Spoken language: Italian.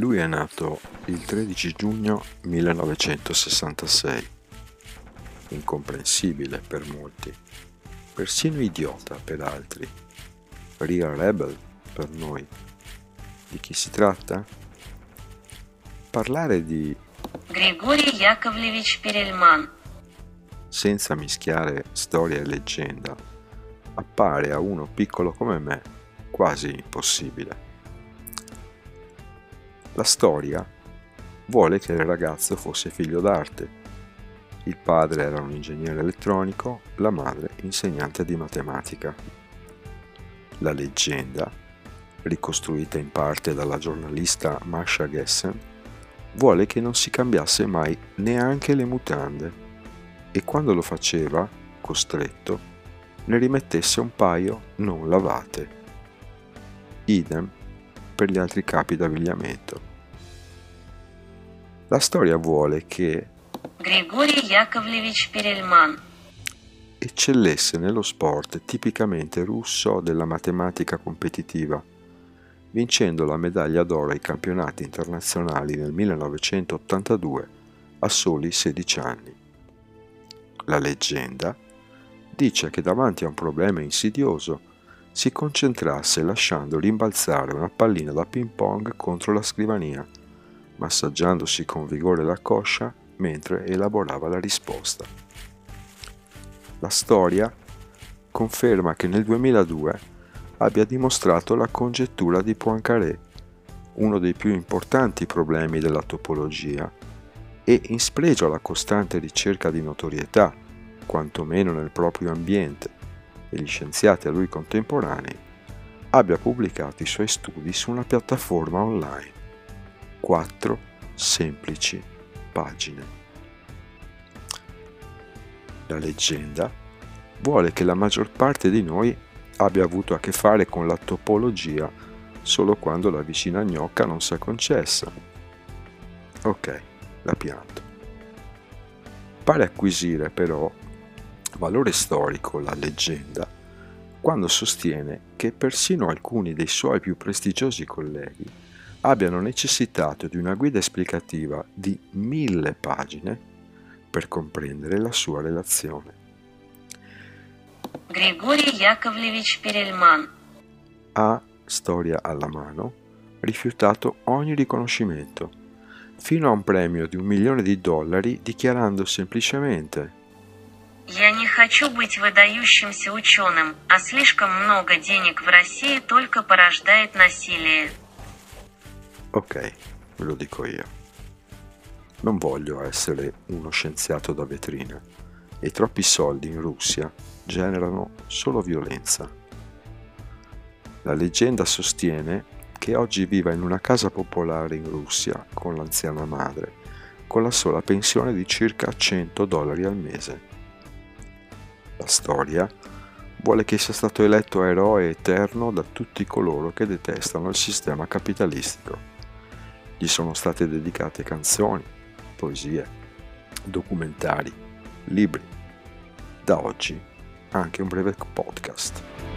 Lui è nato il 13 giugno 1966. Incomprensibile per molti, persino idiota per altri. Real rebel per noi. Di chi si tratta? Parlare di Григорий Яковлевич Перельман. senza mischiare storia e leggenda appare a uno piccolo come me quasi impossibile. La storia vuole che il ragazzo fosse figlio d'arte. Il padre era un ingegnere elettronico, la madre insegnante di matematica. La leggenda, ricostruita in parte dalla giornalista Masha Gessen, vuole che non si cambiasse mai neanche le mutande e quando lo faceva, costretto, ne rimettesse un paio non lavate. Idem per gli altri capi d'abbigliamento. La storia vuole che Григорий Яковлевич Перельман. eccellesse nello sport tipicamente russo della matematica competitiva, vincendo la medaglia d'oro ai campionati internazionali nel 1982 a soli 16 anni. La leggenda dice che davanti a un problema insidioso si concentrasse lasciando rimbalzare una pallina da ping pong contro la scrivania, massaggiandosi con vigore la coscia mentre elaborava la risposta. La storia conferma che nel 2002 abbia dimostrato la congettura di Poincaré, uno dei più importanti problemi della topologia, e in spregio alla costante ricerca di notorietà, quantomeno nel proprio ambiente, gli scienziati a lui contemporanei, abbia pubblicato i suoi studi su una piattaforma online. Quattro semplici pagine. La leggenda vuole che la maggior parte di noi abbia avuto a che fare con la topologia solo quando la vicina gnocca non si è concessa. Ok, la pianto. Pare acquisire però valore storico la leggenda quando sostiene che persino alcuni dei suoi più prestigiosi colleghi abbiano necessitato di una guida esplicativa di mille pagine per comprendere la sua relazione. Григорий Яковлевич Перельман. Ha, storia alla mano, rifiutato ogni riconoscimento, fino a un premio di un milione di dollari dichiarando semplicemente Я не хочу быть выдающимся ученым, а слишком много денег в России только порождает насилие. Ok, ve lo dico io. Non voglio essere uno scienziato da vetrina e troppi soldi in Russia generano solo violenza. La leggenda sostiene che oggi viva in una casa popolare in Russia con l'anziana madre, con la sola pensione di circa 100 dollari al mese. La storia vuole che sia stato eletto eroe eterno da tutti coloro che detestano il sistema capitalistico. Gli sono state dedicate canzoni, poesie, documentari, libri. Da oggi anche un breve podcast.